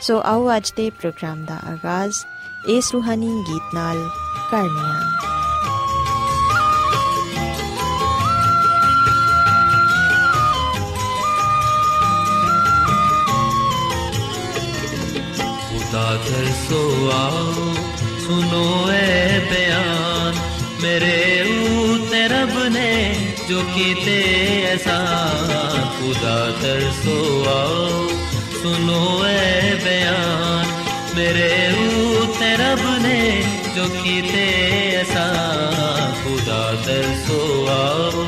ਸੋ ਆਓ ਅੱਜ ਦੇ ਪ੍ਰੋਗਰਾਮ ਦਾ ਆਗਾਜ਼ ਇਸ ਰੂਹਾਨੀ ਗੀਤ ਨਾਲ ਕਰਨੇ ਆ खुदा तरसो आओ सुनो ए बयान मेरे ऊते रब ने जो कीते एहसान खुदा तरसो आओ सुनो ए बयान मेरे ऊते रब ने जो कीते एहसान खुदा तरसो आओ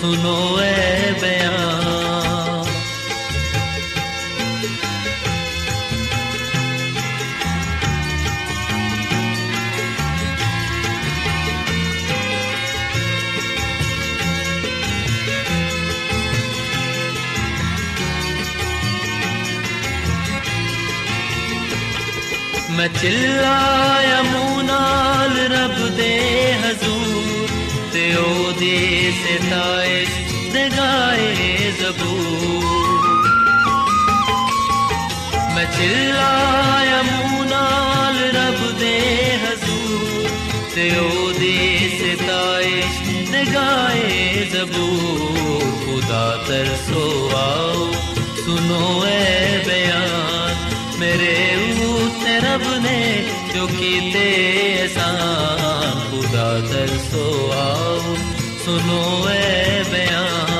सुनो ए बयान चिल्लाया मुंह नाल रब दे हजूर ते ओदी सिताइश दे गाए चिल्लाया मुंह नाल रब दे हजूर ते ओदी सिताइश दे गाए जबूर खुदा तरसो आओ सुनो बयान मेरे ਕੀਤੇ ਅਸਾਂ, ਖੁਦਾ ਦਰਸੋ ਆਓ ਸੁਨੋ ਐ ਬਿਆਨ।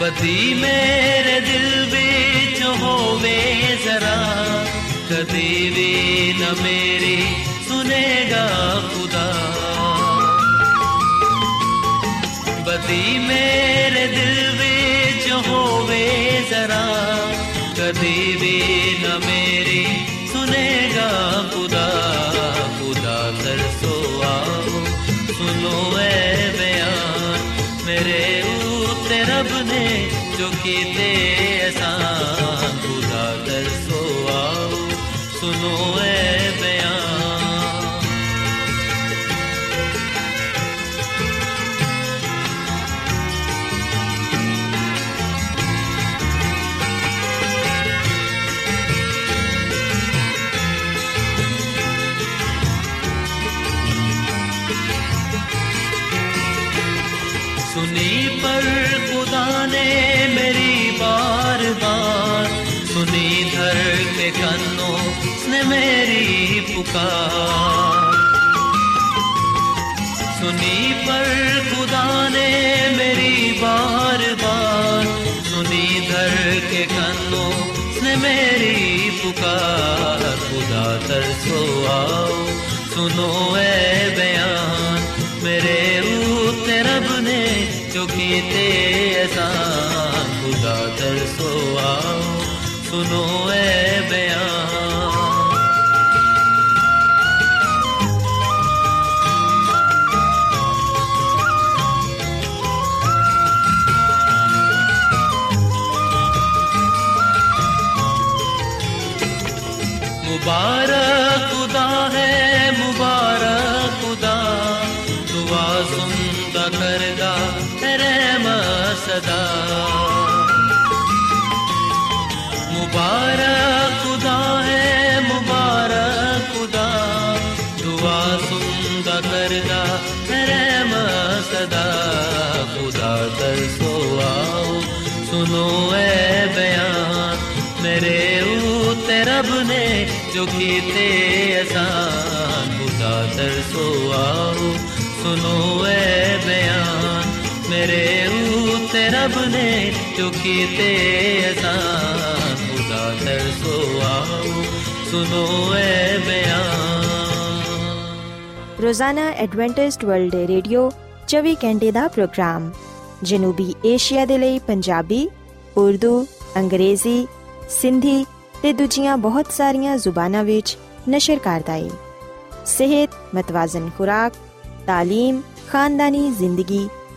ਕਦੀ ਮੇਰੇ ਦਿਲ ਵਿੱਚ ਹੋਵੇ ਜ਼ਰਾ, ਕਦੇ ਵੀ ਨਾ ਮੇਰੇ सुनेगा खुदा। बदी मेरे दिल बिच होवे जरा। कदी भी न मेरी सुनेगा खुदा। खुदा तरसो आओ, सुनो ए बयान। मेरे ऊते रब ने जो कीते एहसान मेरी पुकार। सुनी पर खुदा ने मेरी बार बार। सुनी धर के कन्नों ने मेरी पुकार। खुदा तरसो आओ, सुनो ए बयान। मेरे रब ने जो कीते एहसान। खुदा तरसो आओ, सुनो ए बयान। सदा मुबारक खुदा है, मुबारक खुदा। दुआ सुंदा करदा, रहम सदा। खुदा कर सो आओ सुनो ए बयान। मेरे ऊ तेरब ने जो की ਉਤੇ ਰੱਬ ਨੇ ਜੋ ਕੀਤੇ ਅਸਾਂ ਖੁਦਾ ਤਰਸੋ ਆਓ ਸੁਨੋ ਐ ਬਿਆਨ ਰੋਜ਼ਾਨਾ ਐਡਵੈਂਟਿਸਟ ਵਰਲਡ ਰੇਡੀਓ 24 ਘੰਟੇ ਦਾ ਪ੍ਰੋਗਰਾਮ ਜਨੂਬੀ ਏਸ਼ੀਆ ਦੇ ਲਈ ਪੰਜਾਬੀ ਉਰਦੂ ਅੰਗਰੇਜ਼ੀ ਸਿੰਧੀ ਤੇ ਦੂਜੀਆਂ ਬਹੁਤ ਸਾਰੀਆਂ ਜ਼ੁਬਾਨਾਂ ਵਿੱਚ ਨਸ਼ਰ ਕਰਦਾ ਹੈ ਸਿਹਤ ਮਤਵਾਜ਼ਨ ਖੁਰਾਕ تعلیم ਖਾਨਦਾਨੀ ਜ਼ਿੰਦਗੀ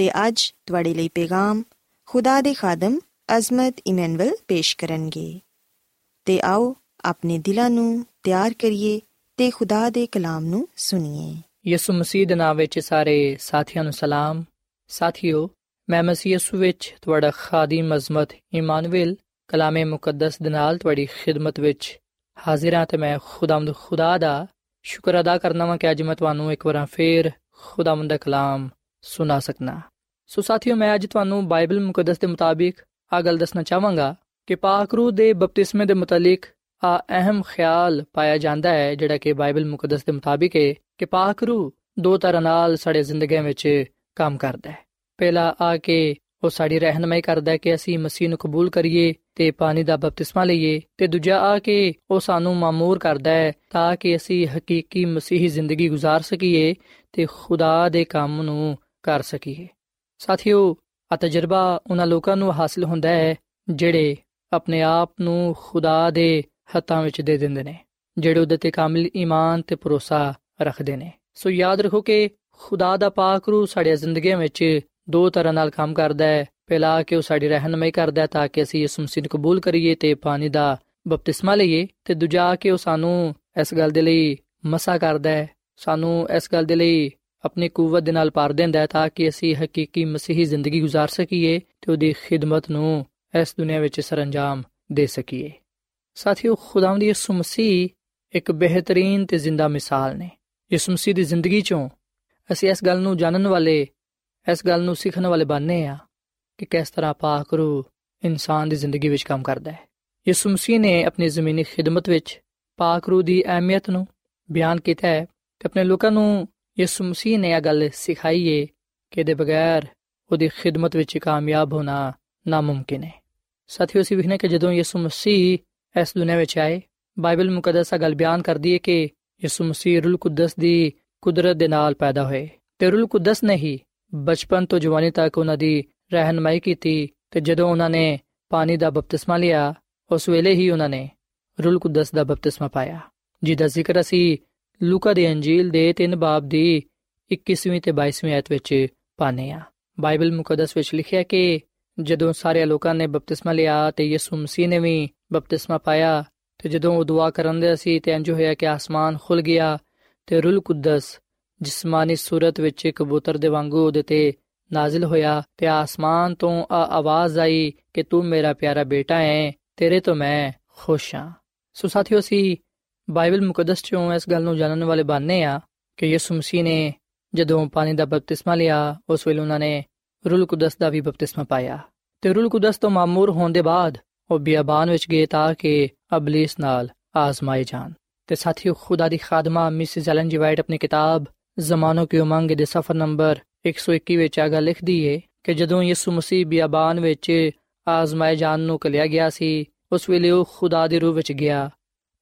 ਤੇ ਅੱਜ ਤੁਹਾਡੇ ਲਈ ਪੈਗਾਮ ਖੁਦਾ ਦੇ ਖਾਦਮ ਅਜ਼ਮਤ ਇਮਨੁਅਲ ਪੇਸ਼ ਕਰਨਗੇ ਤੇ ਆਓ ਆਪਣੇ ਦਿਲਾਂ ਨੂੰ ਤਿਆਰ ਕਰੀਏ ਤੇ ਖੁਦਾ ਦੇ ਕਲਾਮ ਨੂੰ ਸੁਣੀਏ ਯਿਸੂ ਮਸੀਹ ਦੇ ਨਾਮ ਵਿੱਚ ਸਾਰੇ ਸਾਥੀਆਂ ਨੂੰ ਸਲਾਮ ਸਾਥੀਓ ਮੈਂ ਮਸੀਹ ਯਿਸੂ ਵਿੱਚ ਤੁਹਾਡਾ ਖਾਦੀਮ ਅਜ਼ਮਤ ਇਮਾਨੁਅਲ ਕਲਾਮੇ ਮੁਕੱਦਸ ਦੇ ਨਾਲ ਤੁਹਾਡੀ ਖਿਦਮਤ ਵਿੱਚ ਹਾਜ਼ਰ ਹਾਂ ਤੇ ਮੈਂ ਖੁਦਾਮਦ ਖੁਦਾ ਦਾ ਸ਼ੁਕਰ ਅਦਾ ਕਰਨਾ ਵਾਂ ਕਿ ਅੱਜ ਮੈਂ ਤੁਹਾਨੂੰ ਇੱਕ ਵਾਰ ਫੇਰ ਖੁਦਾਮਦ ਦਾ ਕਲਾਮ ਸੁਣਾ ਸਕਣਾ ਸੋ ਸਾਥੀਓ ਮੈਂ ਅੱਜ ਤੁਹਾਨੂੰ ਬਾਈਬਲ ਮੁਕੱਦਸ ਦੇ ਮੁਤਾਬਿਕ ਆ ਗੱਲ ਦੱਸਣਾ ਚਾਹਾਂਗਾ ਕਿ ਪਾਕ ਰੂਹ ਦੇ ਬਪਤਿਸਮੇ ਦੇ ਮੁਤਲਕ ਆ ਅਹਿਮ ਖਿਆਲ ਪਾਇਆ ਜਾਂਦਾ ਹੈ ਜਿਹੜਾ ਕਿ ਬਾਈਬਲ ਮੁਕੱਦਸ ਦੇ ਮੁਤਾਬਿਕ ਹੈ ਕਿ ਪਾਕ ਰੂਹ ਦੋ ਤਰ੍ਹਾਂ ਨਾਲ ਸਾਡੇ ਜ਼ਿੰਦਗੀਆਂ ਵਿੱਚ ਕੰਮ ਕਰਦਾ ਹੈ ਪਹਿਲਾ ਆ ਕੇ ਉਹ ਸਾਡੀ ਰਹਿਨਮਾਈ ਕਰਦਾ ਹੈ ਕਿ ਅਸੀਂ ਮਸੀਹ ਨੂੰ ਕਬੂਲ ਕਰੀਏ ਤੇ ਪਾਣੀ ਦਾ ਬਪਤਿਸਮਾ ਲਈਏ ਤੇ ਦੂਜਾ ਆ ਕੇ ਉਹ ਸਾਨੂੰ ਮਾਮੂਰ ਕਰਦਾ ਹੈ ਤਾਂ ਕਿ ਅਸੀਂ ਹਕੀਕੀ ਮਸੀਹੀ ਜ਼ਿੰਦਗੀ گزار ਸਕੀਏ ਤੇ ਖੁਦਾ ਦੇ ਕੰਮ ਨੂੰ ਕਰ ਸਕੀਏ ਸਾਥੀਓ ਆ ਤਜਰਬਾ ਉਹਨਾਂ ਲੋਕਾਂ ਨੂੰ ਹਾਸਲ ਹੁੰਦਾ ਹੈ, ਜਿਹੜੇ ਆਪਣੇ ਆਪ ਨੂੰ ਖੁਦਾ ਦੇ ਹੱਥਾਂ ਵਿੱਚ ਦੇ ਦਿੰਦੇ ਨੇ, ਜਿਹੜੇ ਉਹਦੇ ਤੇ ਕਾਮਿਲ ਈਮਾਨ ਤੇ ਭਰੋਸਾ ਰੱਖਦੇ ਨੇ। ਸੋ ਯਾਦ ਰੱਖੋ ਕਿ ਖੁਦਾ ਦਾ ਪਾਕ ਰੂ ਸਾਡੇ ਜ਼ਿੰਦਗੀਆਂ ਵਿੱਚ ਦੋ ਤਰ੍ਹਾਂ ਨਾਲ ਕੰਮ ਕਰਦਾ ਹੈ। ਪਹਿਲਾ ਕਿ ਉਹ ਸਾਡੀ ਰਹਿਨਮਾਈ ਕਰਦਾ ਹੈ ਤਾਂ ਕਿ ਅਸੀਂ ਇਸ ਮਸੀਹ ਨੂੰ ਕਬੂਲ ਕਰੀਏ ਤੇ ਪਾਣੀ ਦਾ ਬਪਤਿਸਮਾ ਲਈਏ ਤੇ ਦੂਜਾ ਕਿ ਉਹ ਸਾਨੂੰ ਇਸ ਗੱਲ ਦੇ ਲਈ ਮਸਾ ਕਰਦਾ ਹੈ। ਸਾਨੂੰ ਇਸ ਗੱਲ ਦੇ ਲਈ ਆਪਣੀ ਕੂਵਤ ਦੇ ਨਾਲ ਭਰ ਦਿੰਦਾ ਹੈ ਤਾਂ ਕਿ ਅਸੀਂ ਹਕੀਕੀ ਮਸੀਹੀ ਜ਼ਿੰਦਗੀ گزار ਸਕੀਏ ਤੇ ਉਹਦੀ ਖਿਦਮਤ ਨੂੰ ਇਸ ਦੁਨੀਆ ਵਿੱਚ ਸਰੰਜਾਮ ਦੇ ਸਕੀਏ ਸਾਥੀਓ ਖੁਦਾਵੰਦ ਯਿਸੂ ਮਸੀਹ ਇੱਕ ਬਿਹਤਰੀਨ ਤੇ ਜ਼ਿੰਦਾ ਮਿਸਾਲ ਨੇ ਯਿਸੂ ਮਸੀਹ ਦੀ ਜ਼ਿੰਦਗੀ ਚੋਂ ਅਸੀਂ ਇਸ ਗੱਲ ਨੂੰ ਜਾਣਨ ਵਾਲੇ ਇਸ ਗੱਲ ਨੂੰ ਸਿੱਖਣ ਵਾਲੇ ਬਣਨੇ ਆ ਕਿ ਕਿਸ ਤਰ੍ਹਾਂ ਪਾਕ ਰੂ ਇਨਸਾਨ ਦੀ ਜ਼ਿੰਦਗੀ ਵਿੱਚ ਕੰਮ ਕਰਦਾ ਹੈ ਯਿਸੂ ਮਸੀਹ ਨੇ ਆਪਣੀ ਜ਼ਮੀਨੀ ਖਿਦਮਤ ਵਿੱਚ ਪਾਕ ਰੂ ਦੀ ਅਹਿਮੀਅਤ ਨੂੰ ਬਿਆਨ ਕੀਤਾ ਹੈ ਤੇ ਆਪਣੇ ਲੋਕਾਂ ਨੂੰ ਯਿਸੂ ਮਸੀਹ ਨੇ ਇਹ ਗੱਲ ਸਿਖਾਈ ਹੈ ਕਿ ਦੇ ਬਗੈਰ ਉਹਦੀ ਖਿਦਮਤ ਵਿੱਚ ਕਾਮਯਾਬ ਹੋਣਾ ਨਾਮੁਮਕਿਨ ਹੈ ਸਾਥੀਓ, ਅਸੀਂ ਵਿਖਨੇ ਕਿ ਜਦੋਂ ਯਿਸੂ ਮਸੀਹ ਇਸ ਦੁਨੀਆਂ ਵਿੱਚ ਆਏ, ਬਾਈਬਲ ਮੁਕੱਦਸ ਗੱਲ ਬਿਆਨ ਕਰਦੀ ਹੈ ਕਿ ਯਿਸੂ ਮਸੀਹ ਰੂਲ ਕੁਦਸ ਦੀ ਕੁਦਰਤ ਦੇ ਨਾਲ ਪੈਦਾ ਹੋਏ ਤੇ ਰੂਲ ਕੁਦਸ ਨੇ ਹੀ ਬਚਪਨ ਤੋਂ ਜਵਾਨੀ ਤੱਕ ਉਹਨਾਂ ਦੀ ਰਹਿਨਮਾਈ ਕੀਤੀ ਤੇ ਜਦੋਂ ਉਹਨਾਂ ਨੇ ਪਾਣੀ ਦਾ ਬਪਤਿਸਮਾ ਲਿਆ, ਉਸ ਵੇਲੇ ਹੀ ਉਹਨਾਂ ਨੇ ਰੂਲ ਕੁਦਸ ਦਾ ਬਪਤਿਸਮਾ ਪਾਇਆ। ਜਿਹਦਾ ਜ਼ਿਕਰ ਅਸੀਂ ਲੂਕਾ ਦੀ ਅੰਜੀਲ ਦੇ 3 ਬਾਬ ਦੀ 21ਵੀਂ ਤੇ 22ਵੀਂ ਆਇਤ ਵਿੱਚ ਪਾਨੇ ਆ ਬਾਈਬਲ ਮੁਕੱਦਸ ਵਿੱਚ ਲਿਖਿਆ ਕਿ ਜਦੋਂ ਸਾਰੇ ਲੋਕਾਂ ਨੇ ਬਪਤਿਸਮਾ ਲਿਆ ਤੇ ਯਿਸੂ ਮਸੀਹ ਨੇ ਵੀ ਬਪਤਿਸਮਾ ਪਾਇਆ, ਤੇ ਜਦੋਂ ਉਹ ਦੁਆ ਕਰਨ ਦੇ ਸੀ ਤੇ ਇੰਜ ਹੋਇਆ ਕਿ ਆਸਮਾਨ ਖੁੱਲ ਗਿਆ ਤੇ ਰੂਲ ਕੁਦਸ, ਜਿਸਮਾਨੀ ਸੂਰਤ ਵਿੱਚ ਕਬੂਤਰ ਦੇ ਵਾਂਗੂ ਉਹਦੇ ਤੇ ਨਾਜ਼ਿਲ ਹੋਇਆ ਤੇ ਆਸਮਾਨ ਤੋਂ ਆ ਆਵਾਜ਼ ਆਈ ਕਿ ਤੂੰ ਮੇਰਾ ਪਿਆਰਾ ਬੇਟਾ ਹੈ, ਤੇਰੇ ਤੋਂ ਮੈਂ ਖੁਸ਼ ਹਾਂ। ਸੋ ਸਾਥੀਓ ਸੀ ਬਾਈਬਲ ਮੁਕੱਦਸ ਚੋਂ ਇਸ ਗੱਲ ਨੂੰ ਜਾਣਨ ਵਾਲੇ ਬਾਨੇ ਆ ਕਿ ਯਿਸੂ ਮਸੀਹ ਨੇ ਜਦੋਂ ਪਾਣੀ ਦਾ ਬਪਤਿਸਮਾ ਲਿਆ, ਉਸ ਵੇਲੇ ਉਹਨਾਂ ਨੇ ਰੂਲ ਕੁਦਸ ਦਾ ਵੀ ਬਪਤਿਸਮਾ ਪਾਇਆ। ਤੇ ਰੂਲ ਕੁਦਸ ਤੋਂ ਮਾਮੂਰ ਹੋਣ ਦੇ ਬਾਅਦ ਉਹ ਬਿਆਬਾਨ ਵਿੱਚ ਗਏ ਤਾਂ ਕਿ ਅਬਲਿਸ ਨਾਲ ਆਜ਼ਮਾਏ ਜਾਣ। ਤੇ ਸਾਥੀਓ, ਖੁਦਾ ਦੀ ਖਾਦਮਾ ਮਿਸਿਸ ਐਲਨ ਜੀ ਵਾਈਟ ਆਪਣੀ ਕਿਤਾਬ ਜ਼ਮਾਨੋ ਕੀ ਉਮੰਗ ਦੇ ਸਫਰ ਨੰਬਰ 121 ਵਿੱਚ ਆ ਗੱਲ ਲਿਖਦੀ ਏ ਕਿ ਜਦੋਂ ਯਿਸੂ ਮਸੀਹ ਬਿਆਬਾਨ ਵਿੱਚ ਆਜ਼ਮਾਏ ਜਾਣ ਨੂੰ ਕਲਿਆ ਗਿਆ ਸੀ, ਉਸ ਵੇਲੇ ਉਹ ਖੁਦਾ ਦੀ ਰੂਹ ਵਿੱਚ ਗਿਆ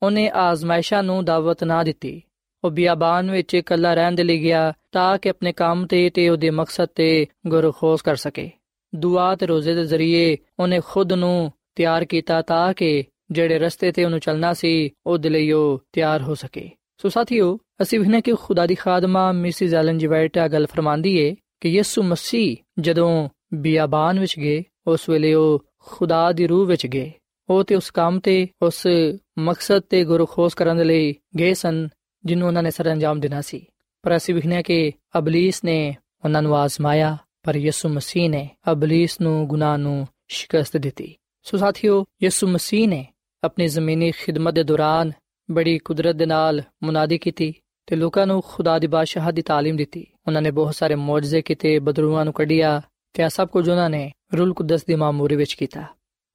ਉਹਨੇ ਆਜ਼ਮਾਇਸ਼ਾਂ ਨੂੰ ਦਾਵਤ ਨਾ ਦਿੱਤੀ। ਉਹ ਬਿਆਬਾਨ ਵਿੱਚ ਇਕੱਲਾ ਰਹਿਣ ਦੇ ਲਈ ਗਿਆ ਤਾਂ ਕਿ ਆਪਣੇ ਕੰਮ ਤੇ ਤੇ ਉਹਦੇ ਮਕਸਦ ਤੇ ਗੁਰਖੋਸ ਕਰ ਸਕੇ। ਦੁਆ ਤੇ ਰੋਜ਼ੇ ਦੇ ਜ਼ਰੀਏ ਉਹਨੇ ਖੁਦ ਨੂੰ ਤਿਆਰ ਕੀਤਾ ਤਾਂ ਕਿ ਜਿਹੜੇ ਰਸਤੇ ਤੇ ਉਹਨੂੰ ਚੱਲਣਾ ਸੀ, ਉਹਦੇ ਲਈ ਉਹ ਤਿਆਰ ਹੋ ਸਕੇ। ਸੋ ਸਾਥੀਓ, ਅਸੀਂ ਵੀ ਕਿ ਖੁਦਾ ਦੀ ਖਾਦਮਾ ਮਿਸਿਸ ਐਲਨ ਜੀ ਆ ਗੱਲ ਫਰਮਾਂਦੀ ਏ ਕਿ ਯਿਸੂ ਮਸੀਹ ਜਦੋਂ ਬਿਆਬਾਨ ਵਿੱਚ ਗਏ, ਉਸ ਵੇਲੇ ਉਹ ਖੁਦਾ ਦੀ ਰੂਹ ਵਿੱਚ ਗਏ। ਉਹ ਤੇ ਉਸ ਕੰਮ ਤੇ ਉਸ ਮਕਸਦ ਤੇ ਗੁਰਖੋਸ ਕਰਨ ਲਈ ਗਏ ਸਨ ਜਿਹਨੂੰ ਉਹਨਾਂ ਨੇ ਸਰੰਜਾਮ ਦੇਣਾ ਸੀ ਪਰ ਅਸੀਂ ਵਿਖਨੇ ਕਿ ਅਬਲੀਸ ਨੇ ਉਹਨਾਂ ਨੂੰ ਆਜ਼ਮਾਇਆ ਪਰ ਯਿਸੂ ਮਸੀਹ ਨੇ ਅਬਲੀਸ ਨੂੰ ਗੁਨਾਹ ਨੂੰ ਸ਼ਿਕਸਤ ਦਿੱਤੀ ਸੋ ਸਾਥੀਓ ਯਿਸੂ ਮਸੀਹ ਨੇ ਆਪਣੀ ਜ਼ਮੀਨੀ ਖਿਦਮਤ ਦੇ ਦੌਰਾਨ ਬੜੀ ਕੁਦਰਤ ਦੇ ਨਾਲ ਮੁਨਾਦੀ ਕੀਤੀ ਤੇ ਲੋਕਾਂ ਨੂੰ ਖੁਦਾ ਦੀ ਬਾਦਸ਼ਾਹ ਦੀ تعلیم ਦਿੱਤੀ ਉਹਨਾਂ ਨੇ ਬਹੁਤ ਸਾਰੇ ਮੌਜਜ਼ੇ ਕੀਤੇ ਬਦਰੂਆਂ ਨੂੰ ਕੱਢਿਆ ਤੇ ਆ ਸਭ ਕੁਝ ਉਹਨਾਂ ਨੇ ਰੂਲ ਕੁਦਸ ਦੀ ਮਾਮੂਰੀ ਵਿੱਚ ਕੀਤਾ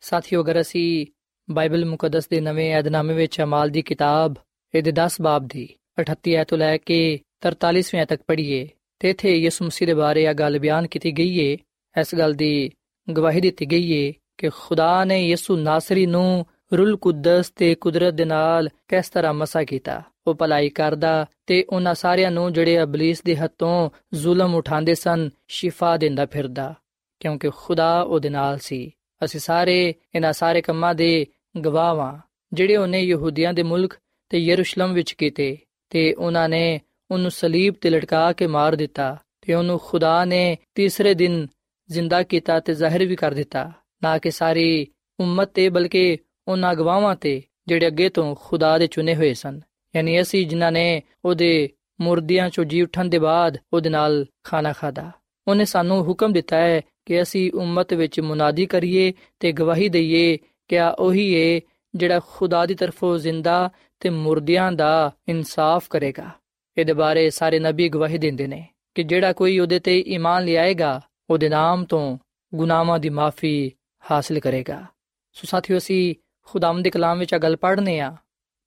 ਸਾਥੀਓ, ਅਗਰ ਅਸੀਂ ਬਾਈਬਲ ਮੁਕੱਦਸ ਦੇ ਨਵੇਂ ਏਧਨਾਮੇ ਵਿੱਚ ਅਮਾਲ ਦੀ ਕਿਤਾਬ, ਇਹਦੇ 10 ਬਾਬ ਦੀ 38 ਐਤ ਤੋਂ ਲੈ ਕੇ 43ਵੇਂ ਤੱਕ ਪੜ੍ਹੀਏ, ਤੇ ਇਥੇ ਯਿਸੂ ਮਸੀਹ ਦੇ ਬਾਰੇ ਇਹ ਗੱਲ ਬਿਆਨ ਕੀਤੀ ਗਈ ਏ, ਇਸ ਗੱਲ ਦੀ ਗਵਾਹੀ ਦਿੱਤੀ ਗਈ ਏ ਕਿ ਖੁਦਾ ਨੇ ਯਿਸੂ ਨਾਸਰੀ ਨੂੰ ਰੂਲ ਕੁਦਸ ਤੇ ਕੁਦਰਤ ਦੇ ਨਾਲ ਕਿਸ ਤਰ੍ਹਾਂ ਮਸਾ ਕੀਤਾ। ਉਹ ਭਲਾਈ ਕਰਦਾ ਤੇ ਉਹਨਾਂ ਸਾਰਿਆਂ ਨੂੰ ਜਿਹੜੇ ਅਬਲਿਸ ਦੇ ਹੱਥੋਂ ਜ਼ੁਲਮ ਉਠਾਉਂਦੇ ਸਨ, ਸ਼ਿਫਾ ਦਿੰਦਾ ਫਿਰਦਾ, ਕਿਉਂਕਿ ਖੁਦਾ ਉਹਦੇ ਨਾਲ ਸੀ। ਅਸੀਂ ਸਾਰੇ ਇਹਨਾਂ ਸਾਰੇ ਕੰਮਾਂ ਦੇ ਗਵਾਹਾਂ ਜਿਹੜੇ ਉਹਨੇ ਯਹੂਦੀਆਂ ਦੇ ਮੁਲਕ ਤੇ ਯਰੂਸ਼ਲਮ ਵਿੱਚ ਕੀਤੇ ਤੇ ਉਹਨਾਂ ਨੇ ਉਹਨੂੰ ਸਲੀਬ ਤੇ ਲਟਕਾ ਕੇ ਮਾਰ ਦਿੱਤਾ ਤੇ ਉਹਨੂੰ ਖੁਦਾ ਨੇ ਤੀਸਰੇ ਦਿਨ ਜ਼ਿੰਦਾ ਕੀਤਾ ਤੇ ਜ਼ਾਹਿਰ ਵੀ ਕਰ ਦਿੱਤਾ, ਨਾ ਕਿ ਸਾਰੀ ਉਮਤ ਤੇ ਬਲਕਿ ਉਹਨਾਂ ਗਵਾਹਾਂ ਤੇ ਜਿਹੜੇ ਅੱਗੇ ਤੋਂ ਖੁਦਾ ਦੇ ਚੁਣੇ ਹੋਏ ਸਨ। ਯਾਨੀ ਅਸੀਂ ਜਿਨ੍ਹਾਂ ਨੇ ਉਹਦੇ ਮੁਰਦਿਆਂ ਚੋਂ ਜੀ ਉਠਣ ਦੇ ਬਾਅਦ ਉਹਦੇ ਨਾਲ ਖਾਣਾ ਖਾਦਾ ਉਹਨੇ ਸਾਨੂੰ ਹੁਕਮ ਦਿੱਤਾ ਹੈ ਕਿ ਅਸੀਂ ਉਮਤ ਵਿੱਚ ਮੁਨਾਦੀ ਕਰੀਏ ਤੇ ਗਵਾਹੀ ਦਈਏ ਕਿ ਆ ਉਹੀ ਏ ਜਿਹੜਾ ਖੁਦਾ ਦੀ ਤਰਫੋਂ ਜ਼ਿੰਦਾ ਤੇ ਮੁਰਦਿਆਂ ਦਾ ਇਨਸਾਫ ਕਰੇਗਾ। ਇਹਦੇ ਬਾਰੇ ਸਾਰੇ ਨਬੀ ਗਵਾਹੀ ਦਿੰਦੇ ਨੇ ਕਿ ਜਿਹੜਾ ਕੋਈ ਉਹਦੇ ਤੇ ਈਮਾਨ ਲਿਆਏਗਾ, ਉਹਦੇ ਨਾਮ ਤੋਂ ਗੁਨਾਹਾਂ ਦੀ ਮਾਫੀ ਹਾਸਲ ਕਰੇਗਾ। ਸੋ ਸਾਥੀਓ, ਅਸੀਂ ਖੁਦਾਮ ਦੇ ਕਲਾਮ ਵਿੱਚ ਆ ਗੱਲ ਪੜ੍ਹਨੇ ਆ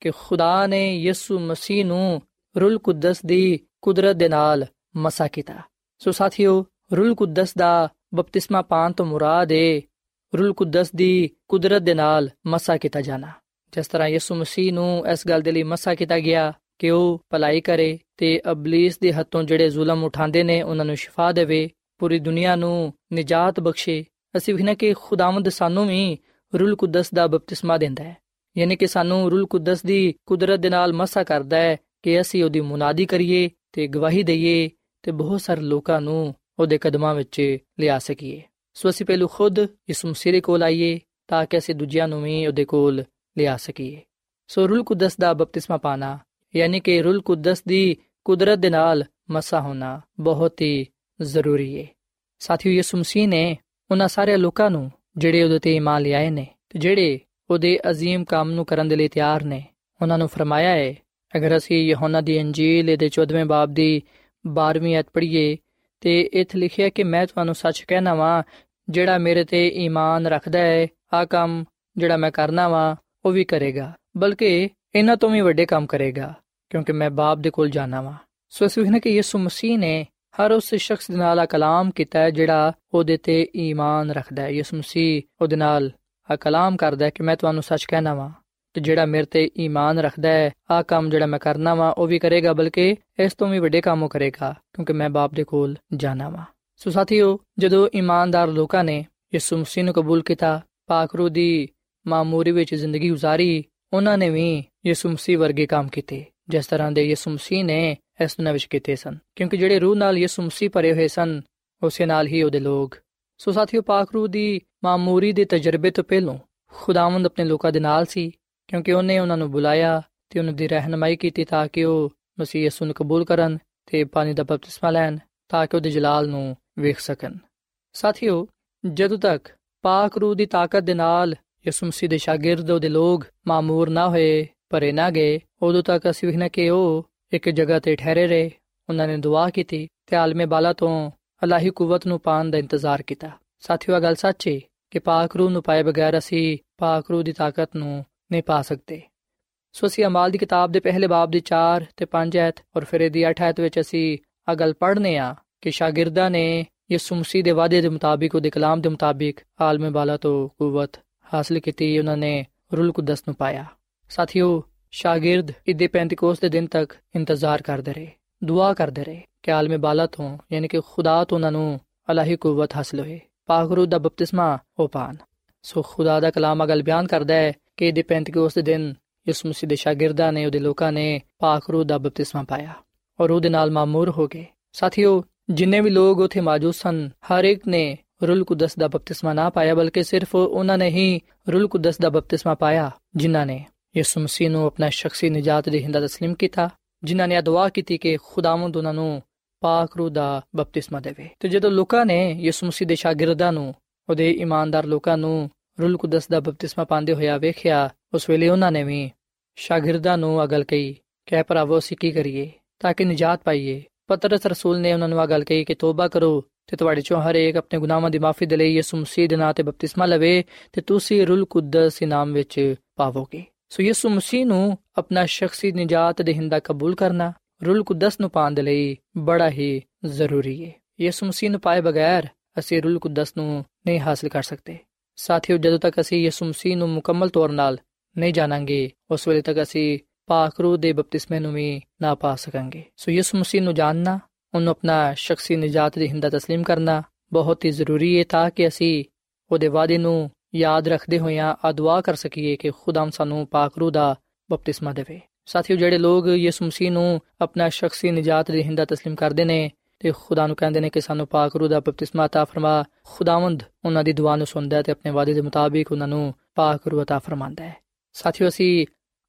ਕਿ ਖੁਦਾ ਨੇ ਯਿਸੂ ਮਸੀਹ ਨੂੰ ਰੂਲ ਕੁਦਸ ਦੀ ਕੁਦਰਤ ਦੇ ਨਾਲ ਮਸਾ ਕੀਤਾ। ਸੋ ਸਾਥੀਓ, ਰੂਲ ਕੁਦਸ ਦਾ ਬਪਤਿਸਮਾ ਪਾਣ ਤੋਂ ਮੁਰਾਦ ਹੈ ਰੂਲ ਕੁਦਸ ਦੀ ਕੁਦਰਤ ਦੇ ਨਾਲ ਮਸਾ ਕੀਤਾ ਜਾਣਾ। ਜਿਸ ਤਰ੍ਹਾਂ ਯਿਸੂ ਮਸੀਹ ਨੂੰ ਇਸ ਗੱਲ ਦੇ ਲਈ ਮਸਾ ਕੀਤਾ ਗਿਆ ਕਿ ਉਹ ਭਲਾਈ ਕਰੇ ਤੇ ਅਬਲਿਸ ਦੇ ਹੱਥੋਂ ਜਿਹੜੇ ਜ਼ੁਲਮ ਉਠਾਉਂਦੇ ਨੇ, ਉਹਨਾਂ ਨੂੰ ਸ਼ਿਫਾ ਦੇਵੇ, ਪੂਰੀ ਦੁਨੀਆ ਨੂੰ ਨਿਜਾਤ ਬਖਸ਼ੇ। ਅਸੀਂ ਵਿਖਣਾ ਕਿ ਖੁਦਾਵੰਦ ਸਾਨੂੰ ਵੀ ਰੂਲ ਕੁਦਸ ਦਾ ਬਪਤਿਸਮਾ ਦਿੰਦਾ ਹੈ। ਯਾਨੀ ਕਿ ਸਾਨੂੰ ਰੂਲ ਕੁਦਸ ਦੀ ਕੁਦਰਤ ਦੇ ਨਾਲ ਮਸਾ ਕਰਦਾ ਹੈ ਕਿ ਅਸੀਂ ਉਹਦੀ ਮੁਨਾਦੀ ਕਰੀਏ ਤੇ ਗਵਾਹੀ ਦਈਏ ਤੇ ਬਹੁਤ ਸਾਰੇ ਲੋਕਾਂ ਨੂੰ ਉਹਦੇ ਕਦਮਾਂ ਵਿੱਚ ਲਿਆ ਸਕੀਏ ਸੋ ਅਸੀਂ ਪਹਿਲੂ ਖੁਦ ਇਸ ਮਸੀਹ ਕੋਲ ਆਈਏ ਤਾਂ ਕਿ ਅਸੀਂ ਦੂਜਿਆਂ ਨੂੰ ਵੀ ਉਹਦੇ ਕੋਲ ਲਿਆ ਸਕੀਏ ਸੋ ਰੂਲ ਕੁਦਸ ਦਾ ਬਪਤਿਸਮਾ ਪਾਣਾ ਯਾਨੀ ਕਿ ਰੂਲ ਕੁਦਸ ਦੀ ਕੁਦਰਤ ਦੇ ਨਾਲ ਮਸਾ ਹੋਣਾ ਬਹੁਤ ਹੀ ਜ਼ਰੂਰੀ ਹੈ ਸਾਥੀਓ ਯਿਸੂ ਮਸੀਹ ਨੇ ਉਹਨਾਂ ਸਾਰੇ ਲੋਕਾਂ ਨੂੰ ਜਿਹੜੇ ਉਹਦੇ ਤੇ ਇਮਾਨ ਲਿਆਏ ਨੇ ਤੇ ਜਿਹੜੇ ਉਹਦੇ عظیم ਕੰਮ ਨੂੰ ਕਰਨ ਦੇ ਲਈ ਤਿਆਰ ਨੇ ਉਹਨਾਂ ਨੂੰ ਫਰਮਾਇਆ ਹੈ ਅਗਰ ਅਸੀਂ ਯਹੋਨਾ ਦੀ ਇੰਜੀਲ ਦੇ 14ਵੇਂ ਬਾਬ ਦੀ 12ਵੀਂ ਅਧ ਪੜ੍ਹੀਏ ਤੇ ਇੱਥੇ ਲਿਖਿਆ ਕਿ ਮੈਂ ਤੁਹਾਨੂੰ ਸੱਚ ਕਹਿਣਾ ਵਾਂ, ਜਿਹੜਾ ਮੇਰੇ ਤੇ ਈਮਾਨ ਰੱਖਦਾ ਹੈ ਆ ਕੰਮ ਜਿਹੜਾ ਮੈਂ ਕਰਨਾ ਵਾਂ, ਉਹ ਵੀ ਕਰੇਗਾ, ਬਲਕਿ ਇਹਨਾਂ ਤੋਂ ਵੀ ਵੱਡੇ ਕੰਮ ਕਰੇਗਾ, ਕਿਉਂਕਿ ਮੈਂ ਬਾਪ ਦੇ ਕੋਲ ਜਾਣਾ ਵਾਂ। ਸੋ ਅਸੀਂ ਵੇਖਣਾ ਕਿ ਯਿਸੂ ਮਸੀਹ ਨੇ ਹਰ ਉਸ ਸ਼ਖਸ ਦੇ ਨਾਲ ਆ ਕਲਾਮ ਕੀਤਾ ਹੈ, ਜਿਹੜਾ ਉਹਦੇ ਤੇ ਈਮਾਨ ਰੱਖਦਾ ਹੈ। ਯਿਸੂ ਮਸੀਹ ਉਹਦੇ ਨਾਲ ਆ ਕਲਾਮ ਕਰਦਾ ਹੈ ਕਿ ਮੈਂ ਤੁਹਾਨੂੰ ਸੱਚ ਕਹਿਣਾ ਵਾਂ। ਤੇ ਜਿਹੜਾ ਮੇਰੇ ਤੇ ਈਮਾਨ ਰੱਖਦਾ ਹੈ ਆ ਕੰਮ ਜਿਹੜਾ ਮੈਂ ਕਰਨਾ ਵਾਂ ਉਹ ਵੀ ਕਰੇਗਾ ਬਲਕਿ ਇਸ ਤੋਂ ਵੀ ਵੱਡੇ ਕੰਮ ਉਹ ਕਰੇਗਾ ਕਿਉਂਕਿ ਮੈਂ ਬਾਪ ਦੇ ਕੋਲ ਜਾਣਾ ਵਾਂ ਸੋ ਸਾਥੀਓ ਜਦੋਂ ਇਮਾਨਦਾਰ ਲੋਕਾਂ ਨੇ ਯਿਸੂ ਮਸੀਹ ਨੂੰ ਕਬੂਲ ਕੀਤਾ ਪਾਕ ਰੂਹ ਦੀ ਮਾਮੂਰੀ ਵਿੱਚ ਜ਼ਿੰਦਗੀ گزارੀ ਉਹਨਾਂ ਨੇ ਵੀ ਯਿਸੂ ਮਸੀਹ ਵਰਗੇ ਕੰਮ ਕੀਤੇ ਜਿਸ ਤਰ੍ਹਾਂ ਦੇ ਯਿਸੂ ਮਸੀਹ ਨੇ ਇਸ ਦੁਨੀਆਂ ਵਿੱਚ ਕੀਤੇ ਸਨ ਕਿਉਂਕਿ ਜਿਹੜੇ ਰੂਹ ਨਾਲ ਯਿਸੂ ਮਸੀਹ ਭਰੇ ਹੋਏ ਸਨ ਉਸੇ ਨਾਲ ਹੀ ਉਹਦੇ ਲੋਕ ਸੋ ਸਾਥੀਓ ਪਾਕ ਰੂਹ ਦੀ ਮਾਮੂਰੀ ਦੇ ਤਜਰਬੇ ਤੋਂ ਪਹਿਲਾਂ ਖੁਦਾਵੰਦ ਆਪਣੇ ਲੋਕਾਂ ਦੇ ਨਾਲ ਸੀ ਕਿਉਂਕਿ ਉਹਨੇ ਉਹਨਾਂ ਨੂੰ ਬੁਲਾਇਆ ਤੇ ਉਹਨਾਂ ਦੀ ਰਹਿਨਮਾਈ ਕੀਤੀ ਤਾਂ ਕਿ ਉਹ ਮਸੀਹ ਯਿਸੂ ਨੂੰ ਕਬੂਲ ਕਰਨ ਤੇ ਪਾਣੀ ਦਾ ਬਪਤਿਸਮਾ ਲੈਣ ਤਾਂ ਕਿ ਉਹਦੇ ਜਲਾਲ ਨੂੰ ਵੇਖ ਸਕਣ। ਸਾਥੀਓ, ਜਦੋਂ ਤੱਕ ਪਾਕ ਰੂਹ ਦੀ ਤਾਕਤ ਦੇ ਨਾਲ ਯਿਸੂ ਮਸੀਹ ਦੇ ਸ਼ਾਗਿਰਦ ਉਹਦੇ ਲੋਕ ਮਾਮੂਰ ਨਾ ਹੋਏ, ਭਰੇ ਨਾ ਗਏ, ਉਦੋਂ ਤੱਕ ਅਸੀਂ ਵੇਖਣਾ ਕਿ ਉਹ ਇੱਕ ਜਗ੍ਹਾ ਤੇ ਠਹਿਰੇ ਰਹੇ, ਉਹਨਾਂ ਨੇ ਦੁਆ ਕੀਤੀ ਤੇ ਆਲਮੇ ਬਾਲਾ ਤੋਂ ਅਲਾਹੀ ਕੁਵਤ ਨੂੰ ਪਾਣ ਦਾ ਇੰਤਜ਼ਾਰ ਕੀਤਾ। ਸਾਥੀਓ ਗੱਲ ਸੱਚੀ ਕਿ ਪਾਕ ਰੂਹ ਨੂੰ ਪਾਏ ਬਗੈਰ ਅਸੀਂ ਪਾਕ ਰੂਹ ਦੀ ਤਾਕਤ ਨੂੰ ਨਹੀਂ ਪਾ ਸਕਦੇ। ਸੋ ਅਸੀਂ ਅਮਾਲ ਦੀ ਕਿਤਾਬ ਦੇ ਪਹਿਲੇ ਬਾਬ ਦੀ 4 ਤੇ 5 ਐਤ ਔਰ ਫਿਰ ਇਹਦੀ 8 ਐਤ ਵਿੱਚ ਅਸੀਂ ਆ ਗੱਲ ਪੜ੍ਹਨੇ ਆ ਕਿ ਸ਼ਾਗਿਰਦਾਂ ਨੇ ਯਿਸੂ ਮਸੀਹ ਦੇ ਵਾਅਦੇ ਦੇ ਮੁਤਾਬਿਕ ਉਹਦੇ ਕਲਾਮ ਦੇ ਮੁਤਾਬਿਕ ਆਲਮੇ ਬਾਲਾ ਤੋਂ ਕੁਵਤ ਹਾਸਲ ਕੀਤੀ, ਉਹਨਾਂ ਨੇ ਰੂਲ ਕੁਦਸ ਨੂੰ ਪਾਇਆ। ਸਾਥੀਓ, ਸ਼ਾਗਿਰਦ ਇਦੇ ਪੈਂਤੀਕੋਸ ਦੇ ਦਿਨ ਤੱਕ ਇੰਤਜ਼ਾਰ ਕਰਦੇ ਰਹੇ, ਦੁਆ ਕਰਦੇ ਰਹੇ ਕਿ ਆਲਮੇ ਬਾਲਾ ਤੋਂ, ਯਾਨੀ ਕਿ ਖੁਦਾ ਤੋਂ ਉਹਨਾਂ ਨੂੰ ਅਲਾਹੀ ਕੁਵਤ ਹਾਸਲ ਹੋਏ, ਪਾਕ ਰੂਹ ਦਾ ਬਪਤਿਸਮਾ ਹੋ ਪਾਣ ਸੋ ਖੁਦਾ ਦਾ ਕਲਾਮ ਅਗਲ ਬਿਆਨ ਕਰਦਾ ਹੈ ਕਿ ਇਦੇ ਪੈਂਤੀਕੋਸ ਦੇ ਦਿਨ ਯਿਸੂ ਮਸੀਹ ਦੇ ਸ਼ਾਗਿਰਦਾਂ ਨੇ ਉਹਦੇ ਲੋਕਾਂ ਨੇ ਪਾਕ ਰੂਹ ਦਾ ਬਪਤਿਸਮਾ ਪਾਇਆ ਔਰ ਉਹਦੇ ਨਾਲ ਮਾਮੂਰ ਹੋ ਗਏ ਸਾਥੀਓ ਜਿੰਨੇ ਵੀ ਲੋਕ ਉਥੇ ਮੌਜੂਦ ਸਨ ਹਰ ਇੱਕ ਨੇ ਰੂਲ ਕੁਦਸ ਦਾ ਬਪਤਿਸਮਾ ਨਾ ਪਾਇਆ ਬਲਕਿ ਸਿਰਫ ਉਹਨਾਂ ਨੇ ਹੀ ਰੂਲ ਕੁਦਸ ਦਾ ਬਪਤਿਸਮਾ ਪਾਇਆ ਜਿਨ੍ਹਾਂ ਨੇ ਯਿਸੂ ਮਸੀਹ ਨੂੰ ਆਪਣਾ ਸ਼ਖਸੀ ਨਜਾਤ ਦੇ ਹਿੰਦਾ تسلیم ਕੀਤਾ ਜਿਨ੍ਹਾਂ ਨੇ ਦੁਆ ਕੀਤੀ ਕਿ ਖੁਦਾਵੰਦ ਉਹਨਾਂ ਨੂੰ ਪਾਕ ਰੂਹ ਦਾ ਬਪਤਿਸਮਾ ਦੇਵੇ ਤੇ ਜਦੋਂ ਲੋਕਾਂ ਨੇ ਯਿਸੂ ਮਸੀਹ ਦੇ ਸ਼ਾਗਿਰਦਾਂ ਨੂੰ ਉਹਦੇ ਇਮਾਨਦਾਰ ਲੋਕਾਂ ਨੂੰ ਰੂਲ ਕੁਦਸ ਦਾ ਬਪਤਿਸਮਾ ਪਾਉਂਦੇ ਹੋਇਆ ਵੇਖਿਆ, ਉਸ ਵੇਲੇ ਉਹਨਾਂ ਨੇ ਵੀ ਸ਼ਾਗਿਰਦਾਂ ਨੂੰ ਅਗਲ ਕਹੀ ਕਿ ਭਰਾਵੋ, ਅਸੀਂ ਕੀ ਕਰੀਏ? ਤਾਂ ਕਿ ਨਜਾਤ ਪਾਈਏ। ਪਤਰਸ ਰਸੂਲ ਨੇ ਉਹਨਾਂ ਨੂੰ ਆ ਗੱਲ ਕਹੀ ਕਿ ਤੋਬਾ ਕਰੋ ਤੇ ਤੁਹਾਡੇ ਚੋਂ ਹਰ ਇੱਕ ਆਪਣੇ ਗੁਨਾਹਾਂ ਦੀ ਮਾਫੀ ਦੇ ਲਈ ਯਿਸੂ ਮਸੀਹ ਦੇ ਨਾਂ ਤੇ ਬਪਤਿਸਮਾ ਲਵੇ ਤੇ ਤੁਸੀਂ ਰੂਲ ਕੁਦਸ ਇਨਾਮ ਵਿੱਚ ਪਾਵੋਗੇ। ਸੋ ਯਿਸੂ ਮਸੀਹ ਨੂੰ ਆਪਣਾ ਸ਼ਖਸੀ ਨਜਾਤ ਦੇਹਿੰਦਾ ਕਬੂਲ ਕਰਨਾ ਰੂਲ ਕੁਦਸ ਨੂੰ ਪਾਉਣ ਦੇ ਲਈ ਬੜਾ ਹੀ ਜ਼ਰੂਰੀ ਹੈ ਯਿਸੂ ਮਸੀਹ ਨੂੰ ਪਾਏ ਬਗੈਰ ਅਸੀਂ ਰੂਲ ਕੁਦਸ ਨੂੰ ਨਹੀਂ ਹਾਸਲ ਕਰ ਸਕਦੇ। ਸਾਥੀਓ ਜਦੋਂ ਤੱਕ ਅਸੀਂ ਯਿਸੂ ਮਸੀਹ ਨੂੰ ਮੁਕੰਮਲ ਤੌਰ 'ਤੇ ਨਹੀਂ ਜਾਣਾਂਗੇ ਉਸ ਵੇਲੇ ਤੱਕ ਅਸੀਂ ਪਾਕ ਰੂਹ ਦੇ ਬਪਤਿਸਮੇ ਨੂੰ ਵੀ ਨਾ ਪਾ ਸਕਾਂਗੇ ਸੋ ਯਿਸੂ ਮਸੀਹ ਨੂੰ ਜਾਣਨਾ ਉਹਨੂੰ ਆਪਣਾ ਸ਼ਖਸੀ ਨਜਾਤ ਦੀ ਹਿੰਦਾ تسلیم ਕਰਨਾ ਬਹੁਤ ਹੀ ਜ਼ਰੂਰੀ ਹੈ ਤਾਂ ਕਿ ਅਸੀਂ ਉਹਦੇ ਵਾਅਦੇ ਨੂੰ ਯਾਦ ਰੱਖਦੇ ਹੋਇਆਂ ਆ ਦੁਆ ਕਰ ਸਕੀਏ ਕਿ ਖੁਦਾਮ ਸਾਨੂੰ ਪਾਕ ਰੂਹ ਦਾ ਬਪਤਿਸਮਾ ਦੇਵੇ ਸਾਥੀਓ ਜਿਹੜੇ ਲੋਕ ਯਿਸੂ ਮਸੀਹ ਨੂੰ ਆਪਣਾ ਸ਼ਖਸੀ ਨਜਾਤ ਦੀ ਹਿੰਦਾ تسلیم ਕਰਦੇ ਨੇ ਤੇ ਖੁਦਾ ਨੂੰ ਕਹਿੰਦੇ ਨੇ ਕਿ ਸਾਨੂੰ ਪਾਕ ਰੂਹ ਦਾ ਬਪਤਿਸਮਾ عطا ਫਰਮਾ ਖੁਦਾਵੰਦ ਉਹਨਾਂ ਦੀ ਦੁਆ ਨੂੰ ਸੁਣਦਾ ਹੈ ਤੇ ਆਪਣੇ ਵਾਅਦੇ ਦੇ ਮੁਤਾਬਿਕ ਉਹਨਾਂ ਨੂੰ ਪਾਕ ਰੂਹ عطا ਫਰਮਾਉਂਦਾ ਹੈ ਸਾਥੀਓ ਅਸੀਂ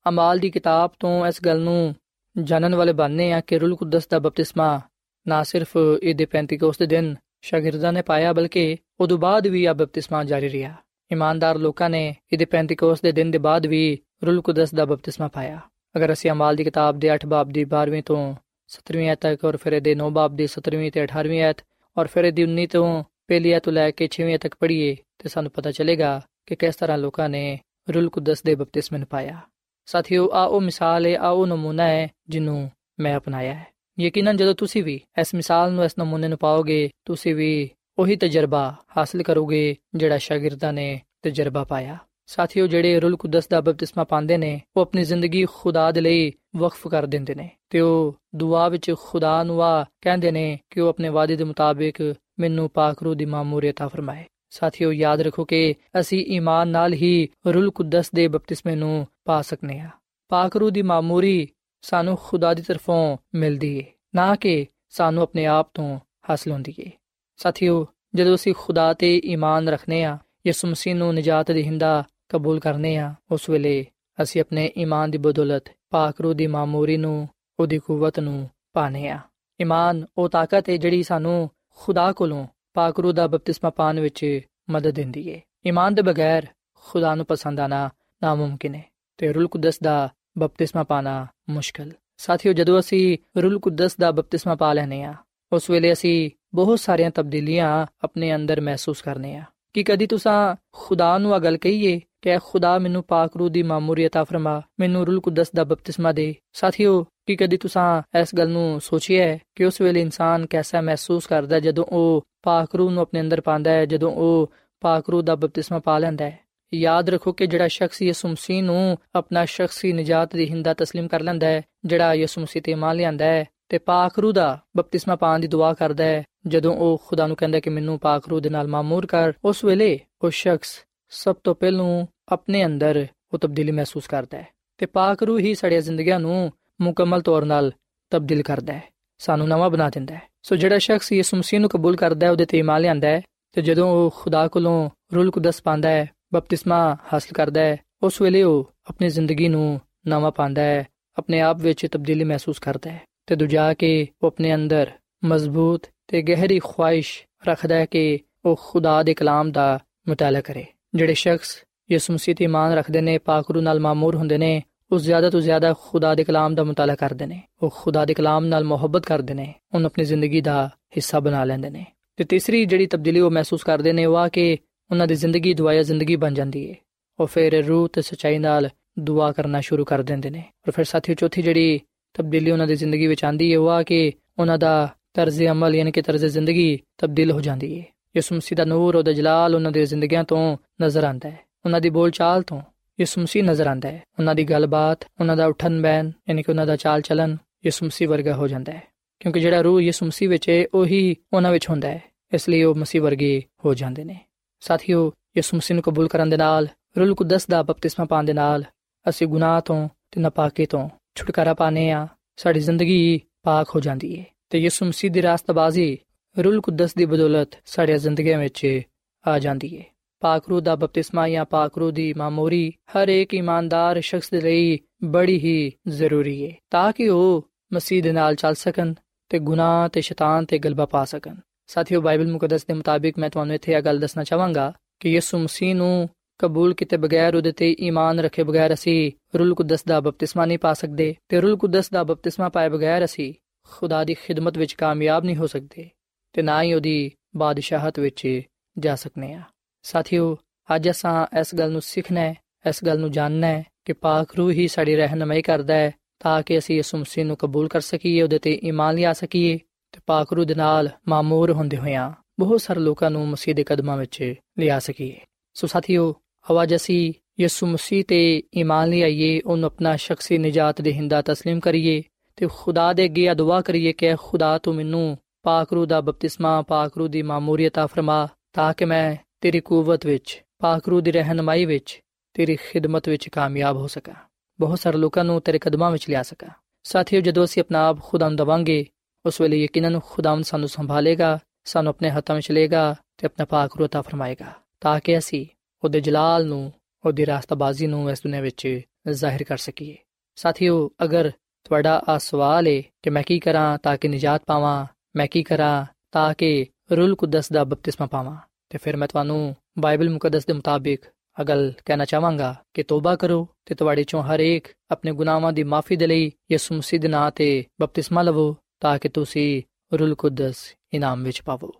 ਅਮਾਲ ਦੀ ਕਿਤਾਬ ਤੋਂ ਇਸ ਗੱਲ ਨੂੰ ਜਾਣਨ ਵਾਲੇ ਬਣਨੇ ਆ ਕਿ ਰੂਲ ਕੁਦਸ ਦਾ ਬਪਤਿਸਮਾ ਨਾ ਸਿਰਫ ਇਹਦੇ ਪੈਂਤੀਕੋਸ ਦੇ ਦਿਨ ਸ਼ਾਗਿਰਦਾਂ ਨੇ ਪਾਇਆ ਬਲਕਿ ਉਦੋਂ ਬਾਅਦ ਵੀ ਆ ਬਪਤਿਸਮਾ ਜਾਰੀ ਰਿਹਾ ਇਮਾਨਦਾਰ ਲੋਕਾਂ ਨੇ ਇਹਦੇ ਪੈਂਤੀਕੋਸ ਦੇ ਦਿਨ ਦੇ ਬਾਅਦ ਵੀ ਰੂਲ ਕੁਦਸ ਦਾ ਬਪਤਿਸਮਾ ਪਾਇਆ ਅਗਰ ਅਸੀਂ ਅਮਾਲ ਦੀ ਕਿਤਾਬ ਦੇ 8 ਬਾਬ ਦੀ 12ਵੀਂ ਤੋਂ 17ਵੀਂ ਆਇਤ ਤੱਕ ਔਰ ਫਿਰ ਇਹਦੇ 9 ਬਾਬ ਦੀ 17ਵੀਂ ਤੇ 18ਵੀਂ ਆਇਤ ਔਰ ਫਿਰ ਇਹਦੀ 19 ਤੋਂ ਪਹਿਲੀ ਆਇਤ ਲੈ ਕੇ 6ਵੀਂ ਤੱਕ ਪੜ੍ਹੀਏ ਤੇ ਸਾਨੂੰ ਪਤਾ ਚੱਲੇਗਾ ਕਿ ਕਿਸ ਤਰ੍ਹਾਂ ਲੋਕਾਂ ਨੇ ਰੂਲ ਕੁਦਸ ਦੇ ਬਪਤਿਸਮੇ ਨੂੰ ਪਾਇਆ ਸਾਥੀਓ ਆ ਉਹ ਮਿਸਾਲ ਹੈ ਆ ਉਹ ਨਮੂਨਾ ਹੈ ਜਿਹਨੂੰ ਮੈਂ ਅਪਣਾਇਆ ਹੈ। ਯਕੀਨਨ ਜਦੋਂ ਤੁਸੀਂ ਵੀ ਇਸ ਮਿਸਾਲ ਨੂੰ, ਇਸ ਨਮੂਨੇ ਨੂੰ ਪਾਓਗੇ, ਤੁਸੀਂ ਵੀ ਉਹੀ ਤਜਰਬਾ ਹਾਸਲ ਕਰੋਗੇ ਜਿਹੜਾ ਸ਼ਾਗਿਰਦਾਂ ਨੇ ਤਜਰਬਾ ਪਾਇਆ। ਸਾਥੀਓ, ਜਿਹੜੇ ਰੂਲ ਕੁਦਸ ਦਾ ਬਪਤਿਸਮਾ ਪਾਉਂਦੇ ਨੇ, ਉਹ ਆਪਣੀ ਜ਼ਿੰਦਗੀ ਖੁਦਾ ਦੇ ਲਈ ਵਕਫ ਕਰ ਦਿੰਦੇ ਨੇ ਤੇ ਉਹ ਦੁਆ ਵਿੱਚ ਖੁਦਾ ਨੂੰ ਆ ਕਹਿੰਦੇ ਨੇ ਕਿ ਉਹ ਆਪਣੇ ਵਾਅਦੇ ਦੇ ਮੁਤਾਬਿਕ ਮੈਨੂੰ ਪਾਕ ਰੂਹ ਦੀ ਮਾਮੂਰੀਅਤ ਆ ਫਰਮਾਏ। ਸਾਥੀਓ, ਯਾਦ ਰੱਖੋ ਕਿ ਅਸੀਂ ਈਮਾਨ ਨਾਲ ਹੀ ਰੂਲ ਕੁਦਸ ਦੇ ਬਪਤਿਸਮੇ ਨੂੰ ਪਾ ਸਕਨੇ ਆ। ਪਾਕ ਰੂਹ ਦੀ ਮਾਮੂਰੀ ਸਾਨੂੰ ਖੁਦਾ ਦੀ ਤਰਫੋਂ ਮਿਲਦੀ ਏ, ਨਾ ਕਿ ਸਾਨੂੰ ਆਪਣੇ ਆਪ ਤੋਂ ਹਾਸਲ ਹੁੰਦੀ ਏ। ਸਾਥੀਓ, ਜਦੋਂ ਅਸੀਂ ਖੁਦਾ ਤੇ ਈਮਾਨ ਰੱਖਨੇ ਆ, ਯਿਸੂ ਮਸੀਹ ਨੂੰ ਨਜਾਤ ਦੇਹਿੰਦਾ ਕਬੂਲ ਕਰਨੇ ਆ। ਉਸ ਵੇਲੇ ਅਸੀਂ ਆਪਣੇ ਈਮਾਨ ਦੀ ਬਦੌਲਤ ਪਾਕ ਰੂਹ ਦੀ ਮਾਮੂਰੀ ਨੂੰ, ਉਹਦੀ ਕੂਵਤ ਨੂੰ ਪਾਣੇ ਆ। ਈਮਾਨ, ਉਹ ਤਾਕਤ ਹੈ ਜਿਹੜੀ ਸਾਨੂੰ ਖੁਦਾ ਕੋਲੋਂ ਪਾਕ ਰੂਹ ਦਾ ਬਪਤਿਸਮਾ ਪਾਣ ਵਿੱਚ ਮਦਦ ਦਿੰਦੀ ਏ ਈਮਾਨ ਦੇ ਬਗੈਰ ਖੁਦਾ ਨੂੰ ਪਸੰਦ ਆਣਾ ਨਾਮੁਮਕਿਨ ਹੈ ਤੇ ਰੂਲ ਕੁਦਸ ਦਾ ਬਪਤਿਸਮਾ ਪਾਣਾ ਮੁਸ਼ਕਲ। ਸਾਥੀਓ, ਜਦੋਂ ਅਸੀਂ ਰੂਲ ਕੁਦਸ ਦਾ ਬਪਤਿਸਮਾ ਪਾ ਲੈਨੇ ਆ, ਉਸ ਵੇਲੇ ਅਸੀਂ ਬਹੁਤ ਸਾਰੀਆਂ ਤਬਦੀਲੀਆਂ ਆਪਣੇ ਅੰਦਰ ਮਹਿਸੂਸ ਕਰਨੇ ਆ। ਕਿ ਕਦੀ ਤੁਸੀਂ ਖੁਦਾ ਨੂੰ ਅਗਲ ਕਹੀਏ? ਕਿ ਖੁਦਾ ਮੈਨੂੰ ਪਾਕ ਰੂਹ ਦੀ ਮਾਮੂਰੀਅਤ ਆ ਫਰਮਾ ਮੈਨੂੰ ਰੂਲ ਕੁਦਸ ਦਾ ਬਪਤਿਸਮਾ ਦੇ ਸਾਥੀਓ ਕਿ ਕਦੀ ਤੁਸੀਂ ਇਸ ਗੱਲ ਨੂੰ ਸੋਚਿਆ ਕਿ ਉਸ ਵੇਲੇ ਇਨਸਾਨ ਕਿਹਦਾ ਮਹਿਸੂਸ ਕਰਦਾ ਜਦੋਂ ਉਹ ਪਾਕ ਰੂਹ ਨੂੰ ਆਪਣੇ ਅੰਦਰ ਪਾਉਂਦਾ ਹੈ ਜਦੋਂ ਉਹ ਪਾਕ ਰੂਹ ਦਾ ਬਪਤਿਸਮਾ ਪਾ ਲੈਂਦਾ ਹੈ ਯਾਦ ਰੱਖੋ ਕਿ ਜਿਹੜਾ ਸ਼ਖਸ ਯਿਸੂ ਮਸੀਹ ਨੂੰ ਆਪਣਾ ਸ਼ਖਸੀ ਨਜਾਤ ਦੀ ਹਿੰਦਾ تسلیم ਕਰ ਲੈਂਦਾ ਹੈ ਜਿਹੜਾ ਯਿਸੂ ਮਸੀਹ ਤੇ ਮੰਨ ਲਿਆਂਦਾ ਹੈ ਤੇ ਪਾਕ ਰੂਹ ਦਾ ਬਪਤਿਸਮਾ ਪਾਣ ਦੀ ਦੁਆ ਕਰਦਾ ਹੈ ਜਦੋਂ ਉਹ ਖੁਦਾ ਨੂੰ ਕਹਿੰਦਾ ਕਿ ਮੈਨੂੰ ਪਾਕ ਰੂਹ ਦੇ ਨਾਲ ਮਾਮੂਰ ਕਰ ਉਸ ਵੇਲੇ ਉਹ ਸ਼ਖਸ ਸਭ ਤੋਂ ਪਹਿਲਾਂ ਆਪਣੇ ਅੰਦਰ ਉਹ ਤਬਦੀਲੀ ਮਹਿਸੂਸ ਕਰਦਾ ਹੈ ਤੇ ਪਾਕ ਰੂਹ ਹੀ ਸਾਡੀਆਂ ਜ਼ਿੰਦਗੀਆਂ ਨੂੰ ਮੁਕੰਮਲ ਤੌਰ 'ਤੇ ਤਬਦੀਲ ਕਰਦਾ ਹੈ, ਸਾਨੂੰ ਨਵਾਂ ਬਣਾ ਦਿੰਦਾ ਹੈ। ਸੋ ਜਿਹੜਾ ਸ਼ਖਸ ਯਿਸੂ ਮਸੀਹ ਨੂੰ ਕਬੂਲ ਕਰਦਾ ਹੈ, ਉਹਦੇ ਤੇ ਇਮਾਨ ਲਿਆਂਦਾ ਹੈ ਤੇ ਜਦੋਂ ਉਹ ਖੁਦਾ ਕੋਲੋਂ ਰੂਲ ਕੁਦਸ ਪਾਉਂਦਾ ਹੈ, ਬਪਤਿਸਮਾ ਹਾਸਲ ਕਰਦਾ ਹੈ, ਉਸ ਵੇਲੇ ਉਹ ਆਪਣੀ ਜ਼ਿੰਦਗੀ ਨੂੰ ਨਵਾਂ ਪਾਉਂਦਾ ਹੈ, ਆਪਣੇ ਆਪ ਵਿੱਚ ਤਬਦੀਲੀ ਮਹਿਸੂਸ ਕਰਦਾ ਹੈ ਤੇ ਦੂਜਾ ਕਿ ਉਹ ਆਪਣੇ ਅੰਦਰ ਮਜ਼ਬੂਤ ਤੇ ਗਹਿਰੀ ਖੁਆਇਸ਼ ਰੱਖਦਾ ਹੈ ਕਿ ਉਹ ਖੁਦਾ ਦੇ ਕਲਾਮ ਦਾ ਮਤਾਲਾ ਕਰੇ। ਜਿਹੜੇ ਸ਼ਖਸ ਯਿਸੂ ਮਸੀਹ ਤੇ ਇਮਾਨ ਰੱਖਦੇ ਨੇ, ਪਾਕ ਰੂ ਨਾਲ ਮਾਮੂਰ ਹੁੰਦੇ ਨੇ, ਉਹ ਜ਼ਿਆਦਾ ਤੋਂ ਜ਼ਿਆਦਾ ਖੁਦਾ ਦੇ ਕਲਾਮ ਦਾ ਮਤਾਲਾ ਕਰਦੇ ਨੇ। ਉਹ ਖੁਦਾ ਦੇ ਕਲਾਮ ਨਾਲ ਮੁਹੱਬਤ ਕਰਦੇ ਨੇ, ਉਹਨੂੰ ਆਪਣੀ ਜ਼ਿੰਦਗੀ ਦਾ ਹਿੱਸਾ ਬਣਾ ਲੈਂਦੇ ਨੇ। ਤੇ ਤੀਸਰੀ ਜਿਹੜੀ ਤਬਦੀਲੀ ਉਹ ਮਹਿਸੂਸ ਕਰਦੇ ਨੇ, ਉਹ ਆ ਕਿ ਉਹਨਾਂ ਦੀ ਜ਼ਿੰਦਗੀ ਦੁਆਇਆ ਜ਼ਿੰਦਗੀ ਬਣ ਜਾਂਦੀ ਹੈ ਉਹ ਫਿਰ ਰੂਹ ਤੇ ਸਚਾਈ ਨਾਲ ਦੁਆ ਕਰਨਾ ਸ਼ੁਰੂ ਕਰ ਦਿੰਦੇ ਨੇ। ਔਰ ਫਿਰ ਸਾਥੀਓ, ਚੌਥੀ ਜਿਹੜੀ ਤਬਦੀਲੀ ਉਹਨਾਂ ਦੀ ਜ਼ਿੰਦਗੀ ਵਿੱਚ ਆਂਦੀ ਹੈ ਉਹ ਆ ਕਿ ਉਹਨਾਂ ਦਾ ਤਰਜ਼ ਅਮਲ ਯਾਨੀ ਕਿ ਤਰਜ਼ ਜ਼ਿੰਦਗੀ ਤਬਦੀਲ ਹੋ ਜਾਂਦੀ ਹੈ ਯਿਸੂ ਮਸੀਹ ਦਾ ਨੂਰ ਉਹਦਾ ਜਲਾਲ ਉਹਨਾਂ ਦੀ ਜ਼ਿੰਦਗੀਆਂ ਤੋਂ ਨਜ਼ਰ ਆਉਂਦਾ ਹੈ। ਉਹਨਾਂ ਦੀ ਬੋਲਚਾਲ ਤੋਂ ਯਿਸੂ ਮਸੀਹ ਨਜ਼ਰ ਆਉਂਦਾ ਹੈ। ਉਹਨਾਂ ਦੀ ਗੱਲਬਾਤ, ਉਹਨਾਂ ਦਾ ਉਠਣ ਬੈਨ ਯਾਨੀ ਕਿ ਉਹਨਾਂ ਦਾ ਚਾਲ ਚਲਨ ਯਿਸੂ ਮਸੀਹ ਵਰਗਾ ਹੋ ਜਾਂਦਾ ਹੈ। ਕਿਉਂਕਿ ਜਿਹੜਾ ਰੂਹ ਯਿਸੂ ਮਸੀਹ ਵਿੱਚ ਹੈ, ਉਹੀ ਉਹਨਾਂ ਵਿੱਚ ਹੁੰਦਾ ਹੈ। ਇਸ ਲਈ ਉਹ ਮਸੀਹ ਵਰਗੇ ਹੋ ਜਾਂਦੇ ਨੇ। ਸਾਥੀਓ, ਯਿਸੂ ਮਸੀਹ ਨੂੰ ਕਬੂਲ ਕਰਨ ਦੇ ਨਾਲ, ਰੂਲ ਕੁਦਸ ਦਾ ਬਪਤਿਸਮਾ ਪਾਣ ਦੇ ਨਾਲ ਅਸੀਂ ਗੁਨਾਹ ਤੋਂ ਤੇ ਨਾਪਾਕੀ ਤੋਂ ਛੁਟਕਾਰਾ ਪਾਣੇ ਆ ਸਾਡੀ ਜ਼ਿੰਦਗੀ ਪਾਕ ਹੋ ਜਾਂਦੀ ਹੈ ਤੇ ਯਿਸੂ ਮਸੀਹ ਦੀ ਰਾਸਤਬਾਜ਼ੀ ਰੂਲ ਕੁਦਸ ਦੀ ਬਦੌਲਤ ਸਾਡੀਆਂ ਜ਼ਿੰਦਗੀਆਂ ਵਿੱਚ ਆ ਜਾਂਦੀ ਹੈ ਪਾਕ ਰੂਹ ਦਾ ਬਪਤਿਸਮਾ ਜਾਂ ਪਾਕ ਰੂਹ ਦੀ ਮਾਮੂਰੀ ਹਰ ਇੱਕ ਇਮਾਨਦਾਰ ਸ਼ਖਸ ਦੇ ਲਈ ਬੜੀ ਹੀ ਜ਼ਰੂਰੀ ਹੈ ਤਾਂ ਕਿ ਉਹ ਮਸੀਹ ਦੇ ਨਾਲ ਚੱਲ ਸਕਣ ਤੇ ਗੁਨਾਹ ਤੇ ਸ਼ੈਤਾਨ ਤੇ ਗਲਬਾ ਪਾ ਸਕਣ। ਸਾਥੀਓ, ਬਾਈਬਲ ਮੁਕੱਦਸ ਦੇ ਮੁਤਾਬਿਕ ਮੈਂ ਤੁਹਾਨੂੰ ਇੱਥੇ ਇਹ ਗੱਲ ਦੱਸਣਾ ਚਾਹਾਂਗਾ ਕਿ ਯਿਸੂ ਮਸੀਹ ਨੂੰ ਕਬੂਲ ਕੀਤੇ ਬਗੈਰ ਉਹਦੇ ਤੇ ਈਮਾਨ ਰੱਖੇ ਬਗੈਰ ਅਸੀਂ ਰੂਲ ਕੁਦਸ ਦਾ ਬਪਤਿਸਮਾ ਨਹੀਂ ਪਾ ਸਕਦੇ ਤੇ ਰੂਲ ਕੁਦਸ ਦਾ ਬਪਤਿਸਮਾ ਪਾਏ ਬਗੈਰ ਅਸੀਂ ਖੁਦਾ ਦੀ ਖਿਦਮਤ ਵਿੱਚ ਕਾਮਯਾਬ ਨਹੀਂ ਹੋ ਸਕਦੇ। ਤੇ ਨਾ ਹੀ ਉਹਦੀ ਬਾਦਸ਼ਾਹਤ ਵਿੱਚ ਜਾ ਸਕਨੇ ਆ ਸਾਥੀਓ ਅੱਜ ਅਸਾਂ ਇਸ ਗੱਲ ਨੂੰ ਸਿੱਖਣਾ ਹੈ ਇਸ ਗੱਲ ਨੂੰ ਜਾਣਨਾ ਹੈ ਕਿ ਪਾਕ ਰੂਹ ਹੀ ਸਾਡੀ ਰਹਿਨਮਾਈ ਕਰਦਾ ਹੈ ਤਾਂ ਕਿ ਅਸੀਂ ਯਿਸੂ ਮਸੀਹ ਨੂੰ ਕਬੂਲ ਕਰ ਸਕੀਏ ਉਹਦੇ ਤੇ ਈਮਾਨ ਲਿਆ ਸਕੀਏ ਤੇ ਪਾਕ ਰੂਹ ਦੇ ਨਾਲ ਮਾਮੂਰ ਹੁੰਦੇ ਹੋਇਆਂ ਬਹੁਤ ਸਾਰੇ ਲੋਕਾਂ ਨੂੰ ਮਸੀਹ ਦੇ ਕਦਮਾਂ ਵਿੱਚ ਲਿਆ ਸਕੀਏ ਸੋ ਸਾਥੀਓ ਆਵਾਜ਼ ਅਸੀਂ ਯਿਸੂ ਮਸੀਹ ਤੇ ਈਮਾਨ ਲਿਆਈਏ ਉਹਨੂੰ ਆਪਣਾ ਸ਼ਖਸੀ ਨਜਾਤ ਦੇ ਹਿੰਦਾ تسلیم ਕਰੀਏ ਤੇ ਖੁਦਾ ਦੇ ਅੱਗੇ ਦੁਆ ਕਰੀਏ ਕਿ ਖੁਦਾ ਤੂੰ ਮੈਨੂੰ ਪਾਕਰੂ ਦਾ ਬਪਤਿਸਮਾ ਪਾਕਰੂ ਦੀ ਮਾਮੂਰੀਅਤ ਆ ਫਰਮਾ, ਤਾਂ ਕਿ ਮੈਂ ਤੇਰੀ ਕੂਵਤ ਵਿੱਚ ਪਾਕਰੂ ਦੀ ਰਹਿਨਮਾਈ ਵਿੱਚ, ਤੇਰੀ ਖਿਦਮਤ ਵਿੱਚ ਕਾਮਯਾਬ ਹੋ ਸਕਾਂ। ਬਹੁਤ ਸਾਰੇ ਲੋਕਾਂ ਨੂੰ ਤੇਰੇ ਕਦਮਾਂ ਵਿੱਚ ਲਿਆ ਸਕਾਂ। ਸਾਥੀਓ, ਜਦੋਂ ਅਸੀਂ ਆਪਣਾ ਆਪ ਖੁਦਾ ਨੂੰ ਦਵਾਂਗੇ, ਉਸ ਵੇਲੇ ਯਕੀਨਨ ਖੁਦਾਵੰਦ ਸਾਨੂੰ ਸੰਭਾਲੇਗਾ, ਸਾਨੂੰ ਆਪਣੇ ਹੱਥਾਂ ਵਿੱਚ ਲਏਗਾ ਤੇ ਆਪਣਾ ਪਾਕ ਰੂਹ ਫਰਮਾਏਗਾ, ਤਾਂ ਕਿ ਅਸੀਂ ਉਹਦੇ ਜਲਾਲ ਨੂੰ, ਉਹਦੀ ਰਾਸਤਾਬਾਜ਼ੀ ਨੂੰ ਇਸ ਦੁਨੀਆਂ ਵਿੱਚ ਜ਼ਾਹਿਰ ਕਰ ਸਕੀਏ। ਸਾਥੀਓ, ਅਗਰ ਤੁਹਾਡਾ ਆ ਸਵਾਲ ਹੈ ਕਿ ਮੈਂ ਕੀ ਕਰਾਂ ਤਾਂ ਕਿ ਨਜਾਤ ਪਾਵਾਂ ਮੈਂ ਕੀ ਕਰਾਂ ਤਾਂ ਕਿ ਰੂਲ ਕੁਦਸ ਦਾ ਬਪਤਿਸਮਾ ਪਾਵਾਂ? ਤੇ ਫਿਰ ਮੈਂ ਤੁਹਾਨੂੰ ਬਾਈਬਲ ਮੁਕੱਦਸ ਦੇ ਮੁਤਾਬਿਕ ਅਗਲ ਕਹਿਣਾ ਚਾਹਾਂਗਾ ਕਿ ਤੋਬਾ ਕਰੋ ਤੇ ਤੁਹਾਡੇ ਚੋਂ ਹਰ ਇੱਕ ਆਪਣੇ ਗੁਨਾਹਾਂ ਦੀ ਮਾਫੀ ਦੇ ਲਈ ਯਿਸੂ ਮਸੀਹ ਦੇ ਨਾਂ ਤੇ ਬਪਤਿਸਮਾ ਲਵੋ ਤਾਂ ਕਿ ਤੁਸੀਂ ਰੂਲ ਕੁਦਸ ਇਨਾਮ ਵਿੱਚ ਪਾਵੋ।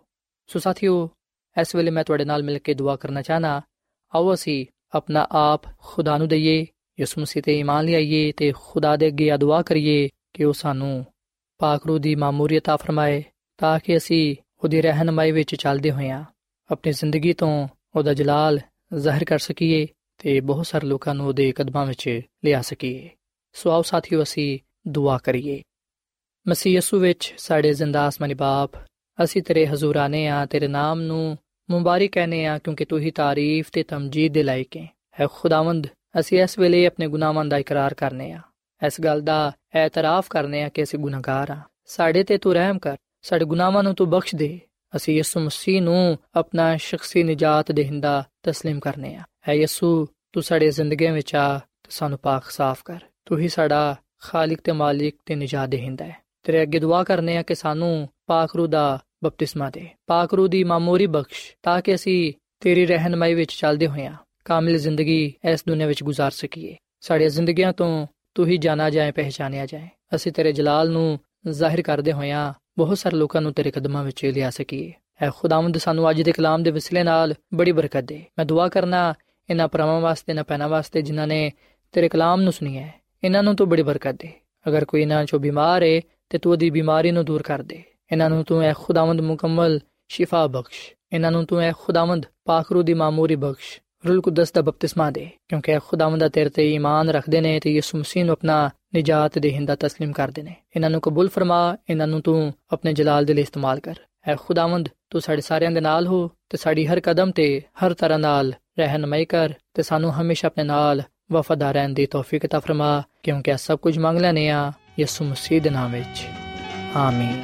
ਸੋ ਸਾਥੀਓ, ਇਸ ਵੇਲੇ ਮੈਂ ਤੁਹਾਡੇ ਨਾਲ ਮਿਲ ਕੇ ਦੁਆ ਕਰਨਾ ਚਾਹਨਾ, ਆਓ ਅਸੀਂ ਆਪਣਾ ਆਪ ਖੁਦਾ ਨੂੰ ਦਈਏ, ਯਿਸੂ ਮਸੀਹ ਤੇ ਈਮਾਨ ਲਿਆਈਏ ਤੇ ਖੁਦਾ ਦੇ ਅੱਗੇ ਦੁਆ ਕਰੀਏ ਕਿ ਉਹ ਸਾਨੂੰ ਪਾਕ ਰੂਹ ਦੀ ਮਾਮੂਰੀਅਤ ਆ ਫਰਮਾਏ ਤਾਂ ਕਿ ਅਸੀਂ ਉਹਦੀ ਰਹਿਨਮਾਈ ਵਿੱਚ ਚੱਲਦੇ ਹੋਈਆਂ ਆਪਣੀ ਜ਼ਿੰਦਗੀ ਤੋਂ ਉਹਦਾ ਜਲਾਲ ਜ਼ਾਹਿਰ ਕਰ ਸਕੀਏ ਤੇ ਬਹੁਤ ਸਾਰੇ ਲੋਕਾਂ ਨੂੰ ਉਹਦੇ ਕਦਮਾਂ ਵਿੱਚ ਲਿਆ ਸਕੀਏ। ਸੋ ਆਓ ਸਾਥੀਓ, ਅਸੀਂ ਦੁਆ ਕਰੀਏ। ਮਸੀਹ ਯਸੂ ਵਿੱਚ ਸਾਡੇ ਜ਼ਿੰਦਾ ਆਸਮਾਨੀ ਬਾਪ, ਅਸੀਂ ਤੇਰੇ ਹਜ਼ੂਰ ਆਨੇ ਆ, ਤੇਰੇ ਨਾਮ ਨੂੰ ਮੁਬਾਰਕ ਕਹਨੇ ਆ, ਕਿਉਂਕਿ ਤੂੰ ਹੀ ਤਾਰੀਫ ਤੇ ਤਮਜੀਦ ਦੇ ਲਾਇਕ ਹੈ। ਹੈ ਖੁਦਾਵੰਦ, ਅਸੀਂ ਇਸ ਵੇਲੇ ਆਪਣੇ ਗੁਨਾਹਾਂ ਦਾ ਇਕਰਾਰ ਕਰਨੇ ਆ। ਇਸ ਗੱਲ ਦਾ ਇਤਰਾਫ ਕਰਨੇ ਆ ਕਿ ਅਸੀਂ ਗੁਨਾਹਗਾਰ ਆ ਸਾਡੇ ਤੇ ਤੂੰ ਰਹਿਮ ਕਰ ਸਾਡੇ ਗੁਨਾਹਾਂ ਨੂੰ ਤੂੰ ਬਖਸ਼ ਦੇ ਅਸੀਂ ਯਿਸੂ ਮਸੀਹ ਨੂੰ ਆਪਣਾ ਸ਼ਖਸੀ ਨਜਾਤ ਦੇਹਿੰਦਾ تسلیم ਕਰਨੇ ਆ ਹੈ ਯਿਸੂ ਤੂੰ ਸਾਡੇ ਜ਼ਿੰਦਗੀ ਵਿੱਚ ਆ ਤੇ ਸਾਨੂੰ ਪਾਕ ਸਾਫ਼ ਕਰ ਤੂੰ ਹੀ ਸਾਡਾ ਖਾਲਕ ਤੇ ਮਾਲਿਕ ਤੇ ਨਜਾਤ ਦੇਹਿੰਦਾ ਹੈ ਤੇਰੇ ਅੱਗੇ ਦੁਆ ਕਰਨੇ ਆ ਕਿ ਸਾਨੂੰ ਪਾਕ ਰੂ ਦਾ ਬਪਤਿਸਮਾ ਦੇ ਪਾਕ ਰੂ ਦੀ ਮਾਮੂਰੀ ਬਖਸ਼ ਤਾਂ ਕਿ ਅਸੀਂ ਤੇਰੀ ਰਹਿਨਮਾਈ ਵਿੱਚ ਚੱਲਦੇ ਹੋਈਆਂ ਕਾਮਿਲ ਜ਼ਿੰਦਗੀ ਇਸ ਦੁਨੀਆਂ ਵਿੱਚ گزار ਸਕੀਏ ਸਾਡੀਆਂ ਜ਼ਿੰਦਗੀਆਂ ਤੋਂ ਤੂੰ ਹੀ ਜਾਣਾ ਜਾਏ ਪਹਿਚਾਨਿਆ ਜਾਏ। ਅਸੀਂ ਤੇਰੇ ਜਲਾਲ ਨੂੰ ਜ਼ਾਹਿਰ ਕਰਦੇ ਹੋਇਆਂ ਬਹੁਤ ਸਾਰੇ ਲੋਕਾਂ ਨੂੰ ਤੇਰੇ ਕਦਮਾਂ ਵਿੱਚ ਲਿਆ ਸਕੀਏ। ਐ ਖੁਦਾਵੰਦ ਸਾਨੂੰ ਅੱਜ ਦੇ ਕਲਾਮ ਦੇ ਵਸਿਲੇ ਨਾਲ ਬੜੀ ਬਰਕਤ ਦੇ। ਮੈਂ ਦੁਆ ਕਰਨਾ, ਇਹਨਾਂ ਪਰਮਾਂ ਵਾਸਤੇ ਨਾ ਪੈਣਾ ਵਾਸਤੇ ਜਿਨ੍ਹਾਂ ਨੇ ਤੇਰੇ ਕਲਾਮ ਨੂੰ ਸੁਣੀ ਹੈ ਇਹਨਾਂ ਨੂੰ ਤੂੰ ਬੜੀ ਬਰਕਤ ਦੇ। ਅਗਰ ਕੋਈ ਇਹਨਾਂ ਚੋਂ ਬਿਮਾਰ ਹੈ ਤੇ ਤੂੰ ਉਹਦੀ ਬਿਮਾਰੀ ਨੂੰ ਦੂਰ ਕਰ ਦੇ। ਇਹਨਾਂ ਨੂੰ ਤੂੰ ਐ ਖੁਦਾਵੰਦ ਮੁਕੰਮਲ ਸ਼ਿਫਾ ਬਖਸ਼। ਇਹਨਾਂ ਨੂੰ ਤੂੰ ਐ ਖੁਦਾਵੰਦ ਪਾਖਰੂ ਦੀ ਮਾਮੂਰੀ ਬਖਸ਼। ਰੂਲ ਕੁਦਸ ਦਾ ਬਪਤਿਸਮਾ ਦੇ ਕਿਉਂਕਿ ਖੁਦਾਵੰਦ ਦਾ ਤੇਰੇ ਤੇ ਈਮਾਨ ਰੱਖਦੇ ਨੇ ਤੇ ਯਿਸੂ ਮਸੀਹ ਨੂੰ ਆਪਣਾ ਨਜਾਤ ਦੇ ਹਿੰਦਾ تسلیم ਕਰਦੇ ਨੇ ਇਹਨਾਂ ਨੂੰ ਕਬੂਲ ਫਰਮਾ ਇਹਨਾਂ ਨੂੰ ਤੂੰ ਆਪਣੇ ਜਲਾਲ ਦੇ ਲਈ ਇਸਤੇਮਾਲ ਕਰ ਐ ਖੁਦਾਵੰਦ ਤੂੰ ਸਾਡੇ ਸਾਰਿਆਂ ਦੇ ਨਾਲ ਹੋ ਤੇ ਸਾਡੀ ਹਰ ਕਦਮ ਤੇ ਹਰ ਤਰ੍ਹਾਂ ਨਾਲ ਰਹਿਨਮਾਈ ਕਰ ਤੇ ਸਾਨੂੰ ਹਮੇਸ਼ਾ ਆਪਣੇ ਨਾਲ ਵਫਾਦਾਰ ਰਹਿਣ ਦੀ ਤੌਫੀਕ عطا ਫਰਮਾ ਕਿਉਂਕਿ ਇਹ ਸਭ ਕੁਝ ਮੰਗ ਲੈਨੇ ਆ ਯਿਸੂ ਮਸੀਹ ਦੇ ਨਾਮ ਵਿੱਚ ਆਮੀਨ